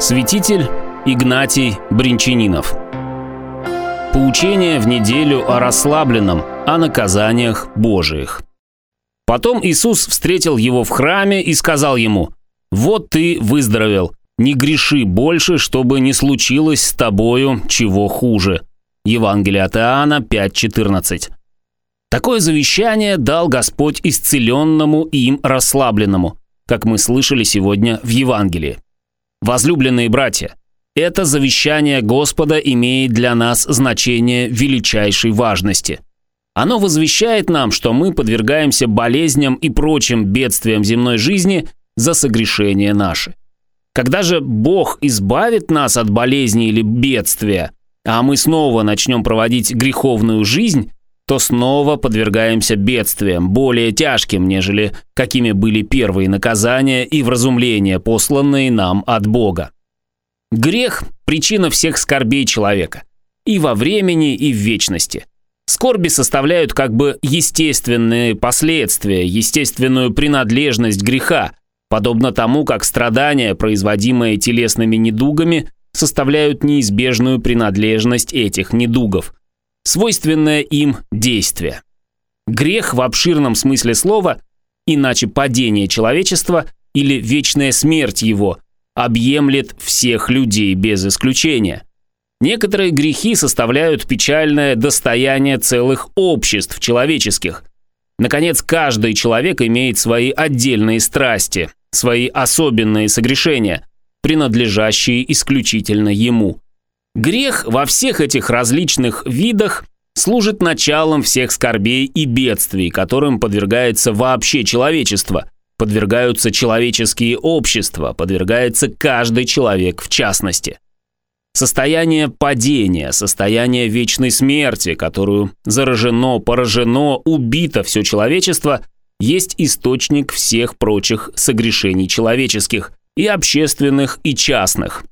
Святитель Игнатий Бринчанинов. Поучение в неделю о расслабленном, о наказаниях Божиих. Потом Иисус встретил его в храме и сказал ему, «Вот ты выздоровел, не греши больше, чтобы не случилось с тобою чего хуже». Евангелие от Иоанна 5.14. Такое завещание дал Господь исцеленному им расслабленному, как мы слышали сегодня в Евангелии. Возлюбленные братья, это завещание Господа имеет для нас значение величайшей важности. Оно возвещает нам, что мы подвергаемся болезням и прочим бедствиям земной жизни за согрешение наши. Когда же Бог избавит нас от болезни или бедствия, а мы снова начнем проводить греховную жизнь, то снова подвергаемся бедствиям, более тяжким, нежели какими были первые наказания и вразумления, посланные нам от Бога. Грех – причина всех скорбей человека. И во времени, и в вечности. Скорби составляют как бы естественные последствия, естественную принадлежность греха, подобно тому, как страдания, производимые телесными недугами, составляют неизбежную принадлежность этих недугов – свойственное им действие. Грех в обширном смысле слова, иначе падение человечества или вечная смерть его, объемлет всех людей без исключения. Некоторые грехи составляют печальное достояние целых обществ человеческих. Наконец, каждый человек имеет свои отдельные страсти, свои особенные согрешения, принадлежащие исключительно ему – Грех во всех этих различных видах служит началом всех скорбей и бедствий, которым подвергается вообще человечество, подвергаются человеческие общества, подвергается каждый человек в частности. Состояние падения, состояние вечной смерти, которую заражено, поражено, убито все человечество, есть источник всех прочих согрешений человеческих, и общественных, и частных,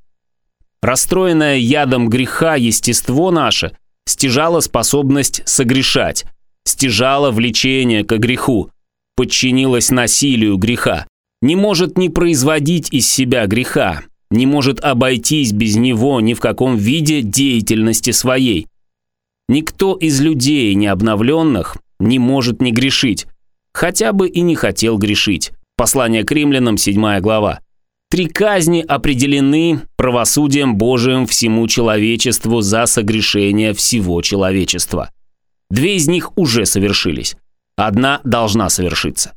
Расстроенное ядом греха естество наше стяжало способность согрешать, стяжало влечение к греху, подчинилось насилию греха, не может не производить из себя греха, не может обойтись без него ни в каком виде деятельности своей. Никто из людей необновленных не может не грешить, хотя бы и не хотел грешить. Послание к римлянам, 7 глава. Три казни определены правосудием Божиим всему человечеству за согрешение всего человечества. Две из них уже совершились. Одна должна совершиться.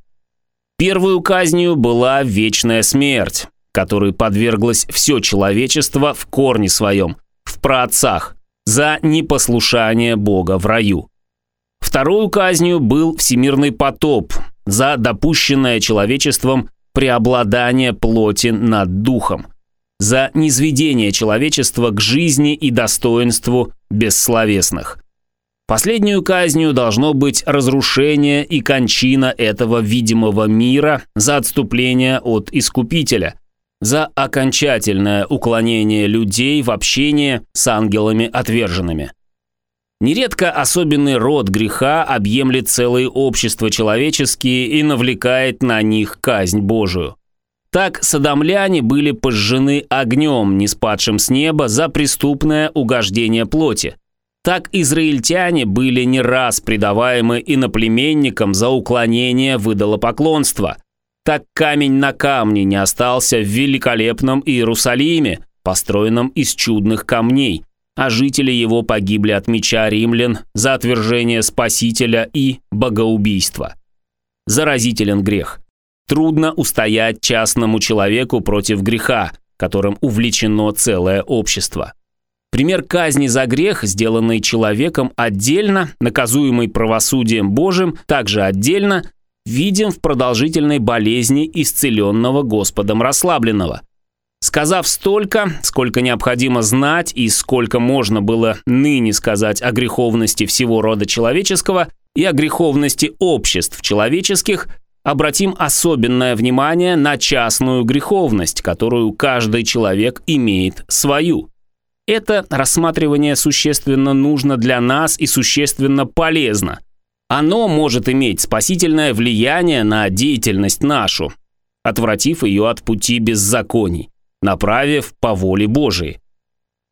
Первую казнью была вечная смерть, которой подверглось все человечество в корне своем, в праотцах, за непослушание Бога в раю. Вторую казнью был всемирный потоп за допущенное человечеством преобладание плоти над духом, за низведение человечества к жизни и достоинству бессловесных. Последнюю казнью должно быть разрушение и кончина этого видимого мира за отступление от Искупителя, за окончательное уклонение людей в общение с ангелами отверженными. Нередко особенный род греха объемлет целые общества человеческие и навлекает на них казнь Божию. Так садомляне были пожжены огнем, не спадшим с неба, за преступное угождение плоти. Так израильтяне были не раз предаваемы иноплеменникам за уклонение выдалопоклонства. Так камень на камне не остался в великолепном Иерусалиме, построенном из чудных камней – а жители его погибли от меча римлян за отвержение Спасителя и богоубийство. Заразителен грех. Трудно устоять частному человеку против греха, которым увлечено целое общество. Пример казни за грех, сделанный человеком отдельно, наказуемый правосудием Божьим, также отдельно, видим в продолжительной болезни исцеленного Господом расслабленного – Сказав столько, сколько необходимо знать и сколько можно было ныне сказать о греховности всего рода человеческого и о греховности обществ человеческих, обратим особенное внимание на частную греховность, которую каждый человек имеет свою. Это рассматривание существенно нужно для нас и существенно полезно. Оно может иметь спасительное влияние на деятельность нашу, отвратив ее от пути беззаконий. Направив по воле Божией.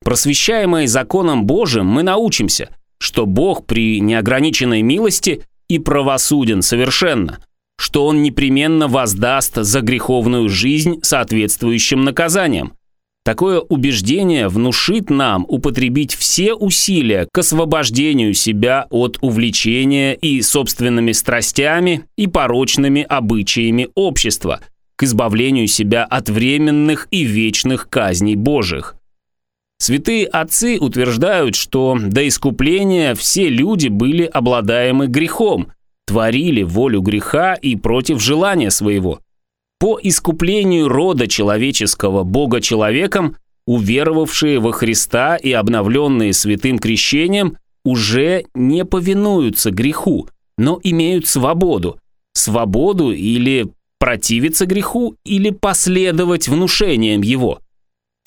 Просвещаемые законом Божиим, мы научимся, что Бог при неограниченной милости и правосуден совершенно, что Он непременно воздаст за греховную жизнь соответствующим наказанием. Такое убеждение внушит нам употребить все усилия к освобождению себя от увлечения и собственными страстями и порочными обычаями общества, к избавлению себя от временных и вечных казней Божьих. Святые отцы утверждают, что до искупления все люди были обладаемы грехом, творили волю греха и против желания своего. По искуплению рода человеческого Бога человеком, уверовавшие во Христа и обновленные святым крещением уже не повинуются греху, но имеют свободу. Свободу или противиться греху, или последовать внушениям его –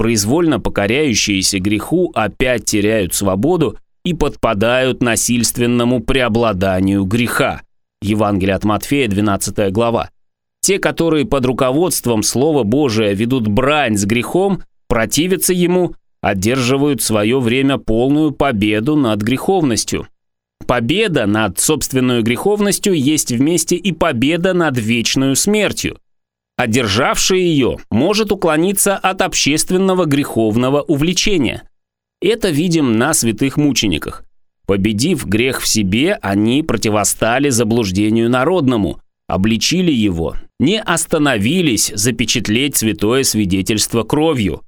произвольно покоряющиеся греху опять теряют свободу и подпадают насильственному преобладанию греха. Евангелие от Матфея, 12 глава. Те, которые под руководством Слова Божия ведут брань с грехом, противятся ему, одерживают свое время полную победу над греховностью. Победа над собственной греховностью есть вместе и победа над вечной смертью. Одержавший ее может уклониться от общественного греховного увлечения. Это видим на святых мучениках. Победив грех в себе, они противостали заблуждению народному, обличили его, не остановились запечатлеть святое свидетельство кровью.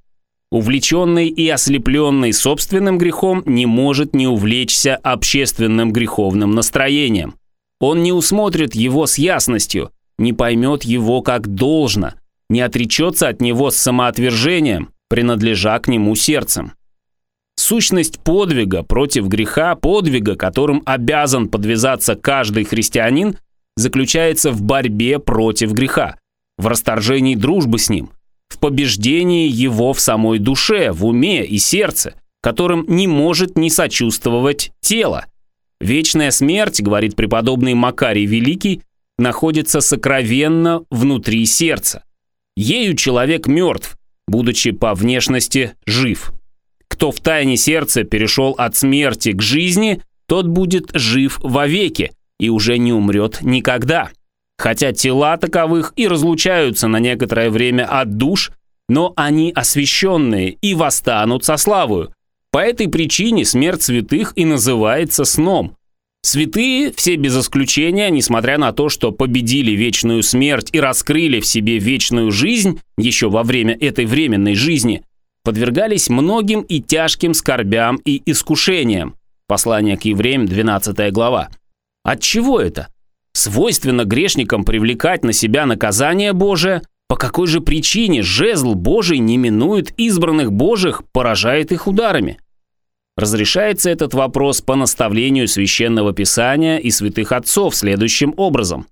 Увлеченный и ослепленный собственным грехом не может не увлечься общественным греховным настроением. Он не усмотрит его с ясностью, не поймет его как должно, не отречется от него с самоотвержением, принадлежа к нему сердцем. Сущность подвига против греха, подвига, которым обязан подвязаться каждый христианин, заключается в борьбе против греха, в расторжении дружбы с ним, побеждении его в самой душе, в уме и сердце, которым не может не сочувствовать тело. Вечная смерть, говорит преподобный Макарий Великий, находится сокровенно внутри сердца. Ею человек мертв, будучи по внешности жив. Кто в тайне сердца перешел от смерти к жизни, тот будет жив вовеки и уже не умрет никогда. Хотя тела таковых и разлучаются на некоторое время от душ, но они освященные и восстанут со славою. По этой причине смерть святых и называется сном, Святые, все без исключения, несмотря на то, что победили вечную смерть и раскрыли в себе вечную жизнь еще во время этой временной жизни, подвергались многим и тяжким скорбям и искушениям. Послание к евреям, 12 глава. От чего это? Свойственно грешникам привлекать на себя наказание Божие? По какой же причине жезл Божий не минует избранных Божьих, поражает их ударами? Разрешается этот вопрос по наставлению Священного Писания и святых отцов следующим образом.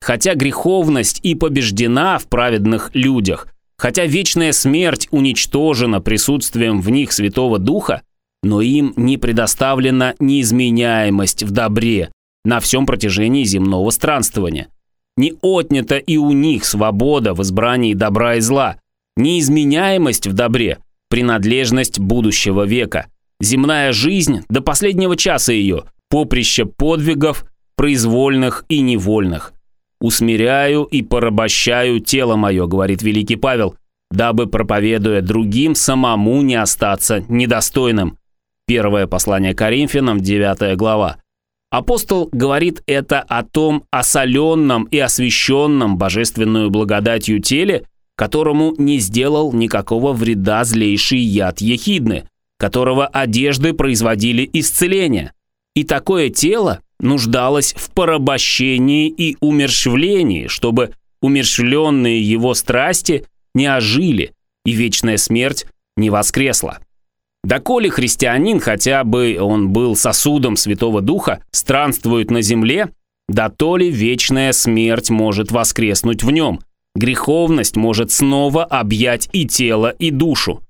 Хотя греховность и побеждена в праведных людях, хотя вечная смерть уничтожена присутствием в них Святого Духа, но им не предоставлена неизменяемость в добре на всем протяжении земного странствования. Не отнята и у них свобода в избрании добра и зла, неизменяемость в добре, принадлежность будущего века – Земная жизнь до последнего часа ее, поприще подвигов, произвольных и невольных. «Усмиряю и порабощаю тело мое», — говорит великий Павел, дабы, проповедуя другим, самому не остаться недостойным. Первое послание Коринфянам, 9 глава. Апостол говорит это о том осоленном и освященном божественную благодатью теле, которому не сделал никакого вреда злейший яд ехидны, которого одежды производили исцеление. И такое тело нуждалось в порабощении и умерщвлении, чтобы умерщвленные его страсти не ожили и вечная смерть не воскресла. Доколе христианин, хотя бы он был сосудом Святого Духа, странствует на земле, да то ли вечная смерть может воскреснуть в нем, греховность может снова объять и тело, и душу.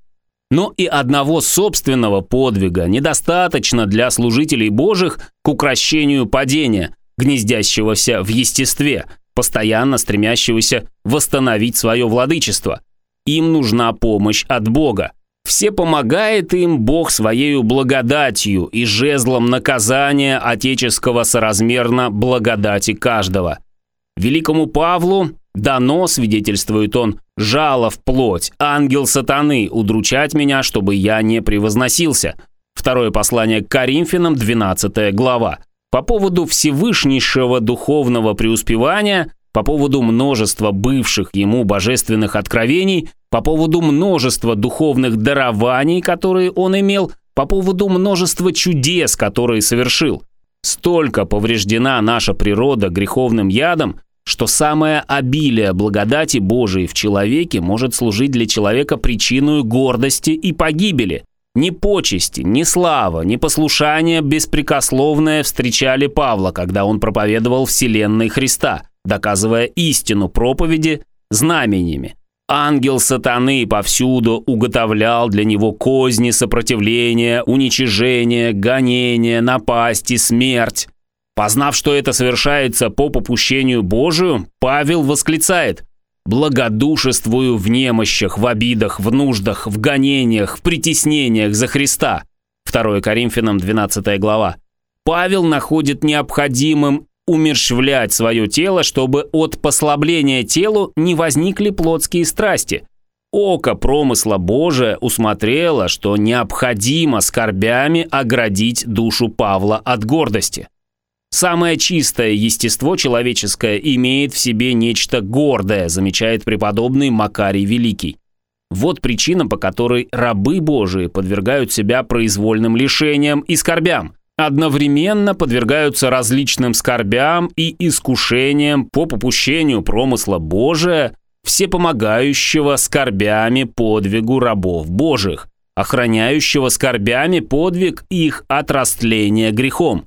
Но и одного собственного подвига недостаточно для служителей Божьих к укращению падения, гнездящегося в естестве, постоянно стремящегося восстановить свое владычество. им нужна помощь от Бога. Все помогает им Бог своею благодатью и жезлом наказания отеческого соразмерно благодати каждого. Великому Павлу дано, свидетельствует он, жало в плоть, ангел сатаны, удручать меня, чтобы я не превозносился. Второе послание к Коринфянам, 12 глава. По поводу всевышнейшего духовного преуспевания – по поводу множества бывших ему божественных откровений, по поводу множества духовных дарований, которые он имел, по поводу множества чудес, которые совершил. Столько повреждена наша природа греховным ядом, что самое обилие благодати Божией в человеке может служить для человека причиной гордости и погибели. Ни почести, ни слава, ни послушание беспрекословное встречали Павла, когда он проповедовал вселенной Христа – доказывая истину проповеди знамениями. Ангел сатаны повсюду уготовлял для него козни сопротивления, уничижения, гонения, напасти, смерть. Познав, что это совершается по попущению Божию, Павел восклицает «Благодушествую в немощах, в обидах, в нуждах, в гонениях, в притеснениях за Христа». 2 Коринфянам 12 глава. Павел находит необходимым умерщвлять свое тело, чтобы от послабления телу не возникли плотские страсти. Око промысла Божия усмотрело, что необходимо скорбями оградить душу Павла от гордости. Самое чистое естество человеческое имеет в себе нечто гордое, замечает преподобный Макарий Великий. Вот причина, по которой рабы Божии подвергают себя произвольным лишениям и скорбям – одновременно подвергаются различным скорбям и искушениям по попущению промысла Божия, всепомогающего скорбями подвигу рабов Божьих, охраняющего скорбями подвиг их от растления грехом.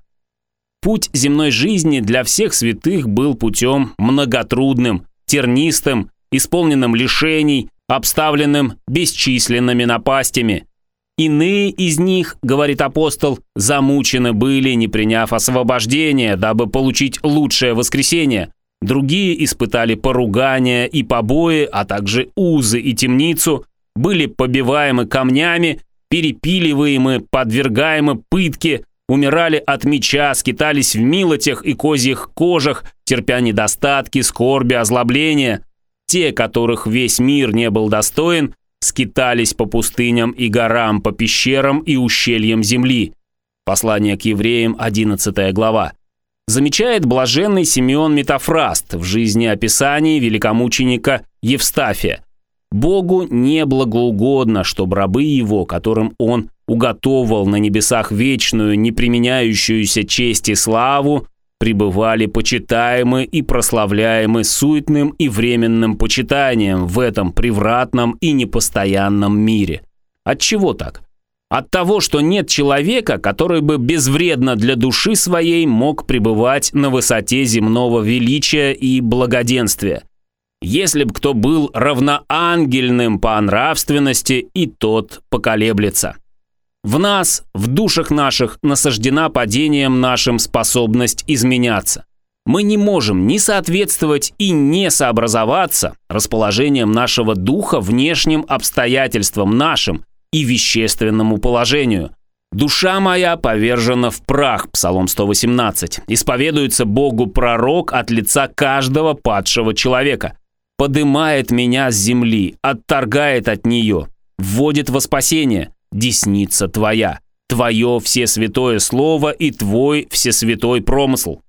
Путь земной жизни для всех святых был путем многотрудным, тернистым, исполненным лишений, обставленным бесчисленными напастями – Иные из них, говорит апостол, замучены были, не приняв освобождения, дабы получить лучшее воскресение. Другие испытали поругания и побои, а также узы и темницу, были побиваемы камнями, перепиливаемы, подвергаемы пытке, умирали от меча, скитались в милотях и козьих кожах, терпя недостатки, скорби, озлобления. Те, которых весь мир не был достоин, скитались по пустыням и горам, по пещерам и ущельям земли. Послание к евреям, 11 глава. Замечает блаженный Симеон Метафраст в жизни описании великомученика Евстафия. Богу не благоугодно, чтобы рабы его, которым он уготовал на небесах вечную, не применяющуюся честь и славу, пребывали почитаемы и прославляемы суетным и временным почитанием в этом превратном и непостоянном мире. От чего так? От того, что нет человека, который бы безвредно для души своей мог пребывать на высоте земного величия и благоденствия. Если б кто был равноангельным по нравственности, и тот поколеблется. В нас, в душах наших, насаждена падением нашим способность изменяться. Мы не можем ни соответствовать и не сообразоваться расположением нашего духа внешним обстоятельствам нашим и вещественному положению. «Душа моя повержена в прах» Псалом 118. Исповедуется Богу пророк от лица каждого падшего человека. «Подымает меня с земли, отторгает от нее, вводит во спасение» десница твоя, твое всесвятое слово и твой всесвятой промысл.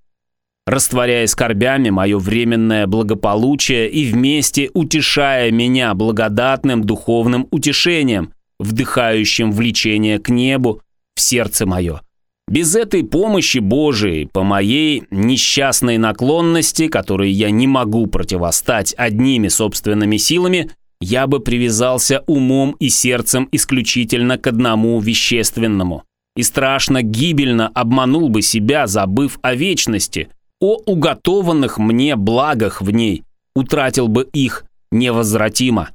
Растворяя скорбями мое временное благополучие и вместе утешая меня благодатным духовным утешением, вдыхающим влечение к небу в сердце мое. Без этой помощи Божией, по моей несчастной наклонности, которой я не могу противостать одними собственными силами, я бы привязался умом и сердцем исключительно к одному вещественному. И страшно гибельно обманул бы себя, забыв о вечности, о уготованных мне благах в ней, утратил бы их невозвратимо.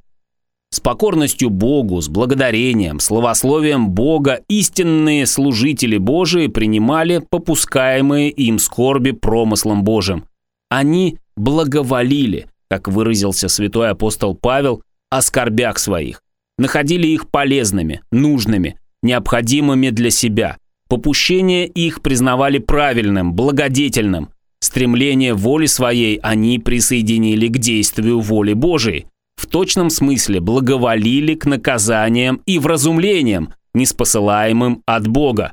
С покорностью Богу, с благодарением, словословием Бога истинные служители Божии принимали попускаемые им скорби промыслом Божьим. Они благоволили, как выразился святой апостол Павел, о скорбях своих, находили их полезными, нужными, необходимыми для себя. Попущение их признавали правильным, благодетельным. Стремление воли своей они присоединили к действию воли Божией. В точном смысле благоволили к наказаниям и вразумлениям, неспосылаемым от Бога.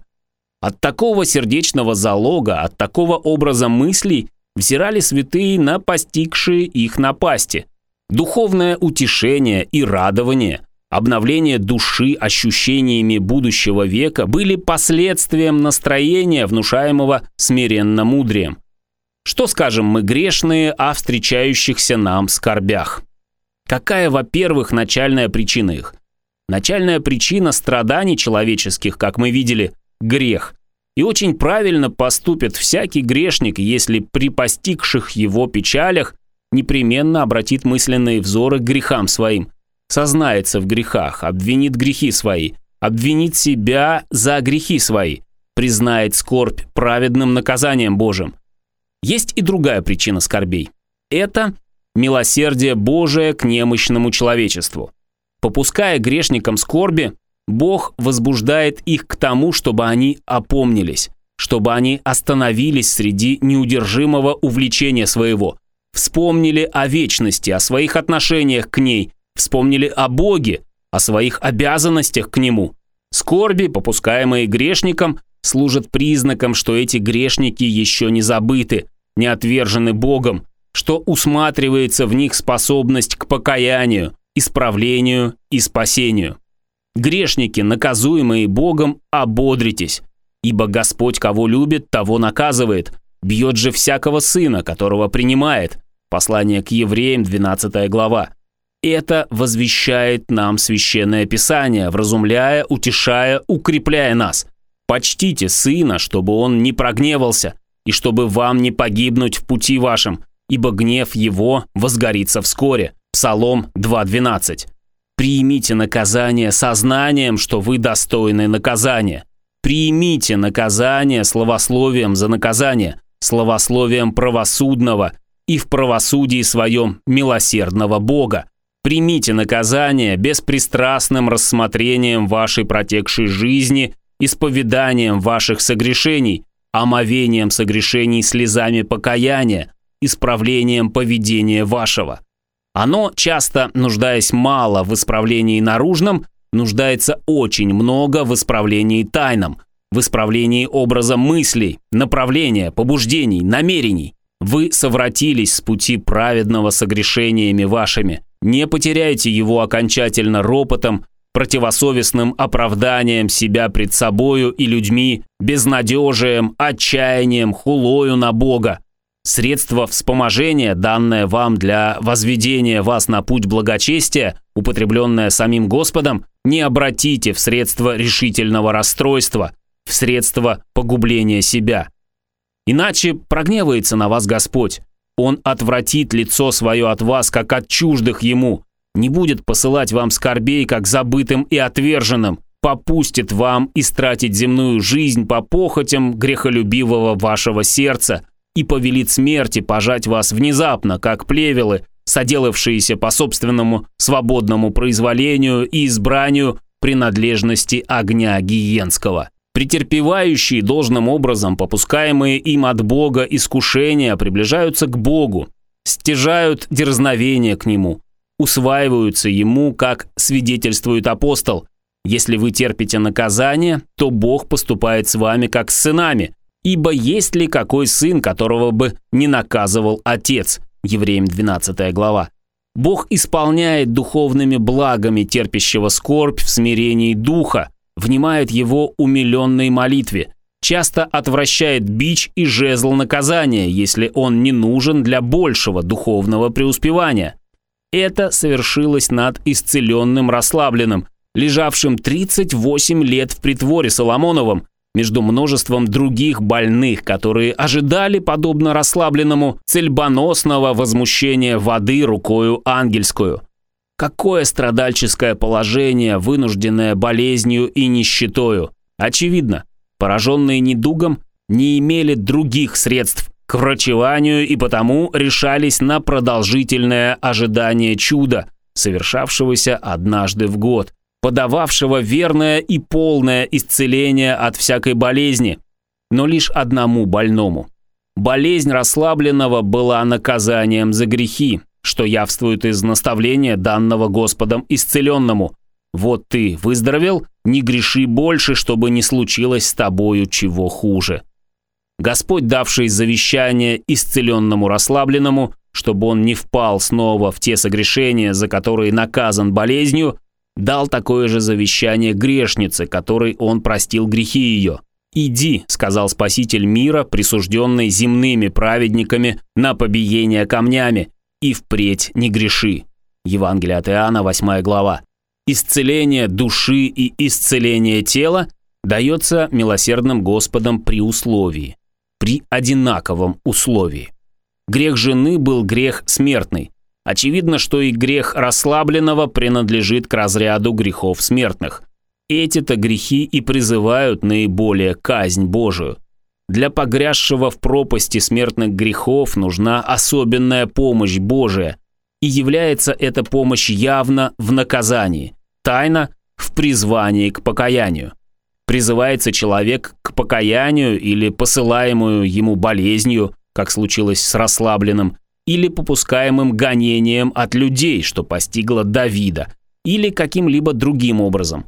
От такого сердечного залога, от такого образа мыслей взирали святые на постигшие их напасти. Духовное утешение и радование, обновление души ощущениями будущего века были последствием настроения, внушаемого смиренно мудрием. Что скажем мы грешные о встречающихся нам скорбях? Какая, во-первых, начальная причина их? Начальная причина страданий человеческих, как мы видели, грех. И очень правильно поступит всякий грешник, если при постигших его печалях непременно обратит мысленные взоры к грехам своим, сознается в грехах, обвинит грехи свои, обвинит себя за грехи свои, признает скорбь праведным наказанием Божьим. Есть и другая причина скорбей. Это милосердие Божие к немощному человечеству. Попуская грешникам скорби, Бог возбуждает их к тому, чтобы они опомнились, чтобы они остановились среди неудержимого увлечения своего, вспомнили о вечности, о своих отношениях к ней, вспомнили о Боге, о своих обязанностях к Нему. Скорби, попускаемые грешникам, служат признаком, что эти грешники еще не забыты, не отвержены Богом, что усматривается в них способность к покаянию, исправлению и спасению. Грешники, наказуемые Богом, ободритесь, ибо Господь, кого любит, того наказывает, бьет же всякого сына, которого принимает. Послание к евреям, 12 глава. Это возвещает нам Священное Писание, вразумляя, утешая, укрепляя нас. Почтите сына, чтобы он не прогневался, и чтобы вам не погибнуть в пути вашем, ибо гнев его возгорится вскоре. Псалом 2.12. Примите наказание сознанием, что вы достойны наказания. Примите наказание словословием за наказание, словословием правосудного и в правосудии своем милосердного Бога. Примите наказание беспристрастным рассмотрением вашей протекшей жизни, исповеданием ваших согрешений, омовением согрешений слезами покаяния, исправлением поведения вашего. Оно, часто нуждаясь мало в исправлении наружном, нуждается очень много в исправлении тайном, в исправлении образа мыслей, направления, побуждений, намерений. Вы совратились с пути праведного согрешениями вашими. Не потеряйте его окончательно ропотом, противосовестным оправданием себя пред собою и людьми, безнадежием, отчаянием, хулою на Бога. Средство вспоможения, данное вам для возведения вас на путь благочестия, употребленное самим Господом, не обратите в средство решительного расстройства, в средство погубления себя. Иначе прогневается на вас Господь. Он отвратит лицо свое от вас, как от чуждых Ему, не будет посылать вам скорбей, как забытым и отверженным, попустит вам истратить земную жизнь по похотям грехолюбивого вашего сердца и повелит смерти пожать вас внезапно, как плевелы, соделавшиеся по собственному свободному произволению и избранию принадлежности огня гиенского. Претерпевающие должным образом попускаемые им от Бога искушения приближаются к Богу, стяжают дерзновение к Нему, усваиваются ему, как свидетельствует апостол. Если вы терпите наказание, то Бог поступает с вами как с сынами, ибо есть ли какой сын, которого бы не наказывал отец? Евреям 12 глава. Бог исполняет духовными благами терпящего скорбь в смирении духа, внимает его умиленной молитве, часто отвращает бич и жезл наказания, если он не нужен для большего духовного преуспевания. Это совершилось над исцеленным расслабленным, лежавшим 38 лет в притворе Соломоновым, между множеством других больных, которые ожидали, подобно расслабленному, цельбоносного возмущения воды рукою ангельскую. Какое страдальческое положение, вынужденное болезнью и нищетою. Очевидно, пораженные недугом не имели других средств к врачеванию и потому решались на продолжительное ожидание чуда, совершавшегося однажды в год, подававшего верное и полное исцеление от всякой болезни, но лишь одному больному. Болезнь расслабленного была наказанием за грехи, что явствует из наставления данного Господом исцеленному. «Вот ты выздоровел, не греши больше, чтобы не случилось с тобою чего хуже». Господь, давший завещание исцеленному расслабленному, чтобы он не впал снова в те согрешения, за которые наказан болезнью, дал такое же завещание грешнице, которой он простил грехи ее. «Иди», — сказал Спаситель мира, присужденный земными праведниками на побиение камнями, «и впредь не греши». Евангелие от Иоанна, 8 глава. Исцеление души и исцеление тела дается милосердным Господом при условии, при одинаковом условии. Грех жены был грех смертный. Очевидно, что и грех расслабленного принадлежит к разряду грехов смертных. Эти-то грехи и призывают наиболее казнь Божию. Для погрязшего в пропасти смертных грехов нужна особенная помощь Божия, и является эта помощь явно в наказании, тайно в призвании к покаянию. Призывается человек к покаянию или посылаемую ему болезнью, как случилось с расслабленным, или попускаемым гонением от людей, что постигло Давида, или каким-либо другим образом.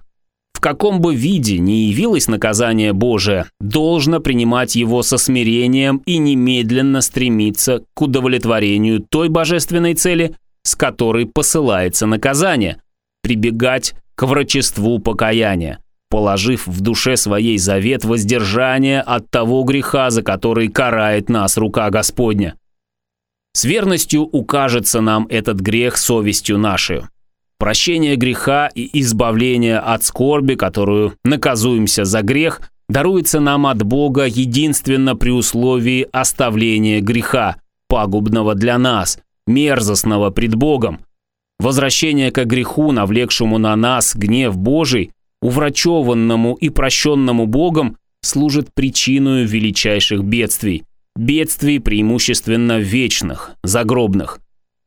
Каком бы виде ни явилось наказание Божие, должно принимать его со смирением и немедленно стремиться к удовлетворению той божественной цели, с которой посылается наказание, прибегать к врачеству покаяния, положив в душе своей завет воздержания от того греха, за который карает нас рука Господня. С верностью укажется нам этот грех совестью нашей. Прощение греха и избавление от скорби, которую наказуемся за грех, даруется нам от Бога единственно при условии оставления греха, пагубного для нас, мерзостного пред Богом. Возвращение к греху, навлекшему на нас гнев Божий, уврачеванному и прощенному Богом, служит причиной величайших бедствий. Бедствий преимущественно вечных, загробных.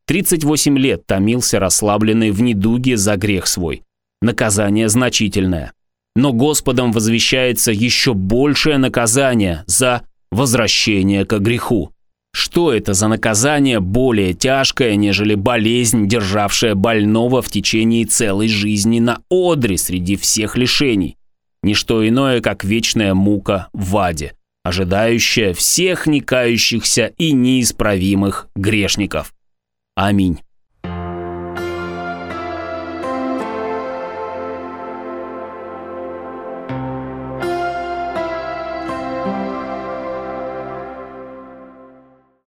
38 лет томился расслабленный в недуге за грех свой. Наказание значительное. Но Господом возвещается еще большее наказание за возвращение к греху. Что это за наказание более тяжкое, нежели болезнь, державшая больного в течение целой жизни на одре среди всех лишений? Ничто иное, как вечная мука в аде, ожидающая всех некающихся и неисправимых грешников. Аминь.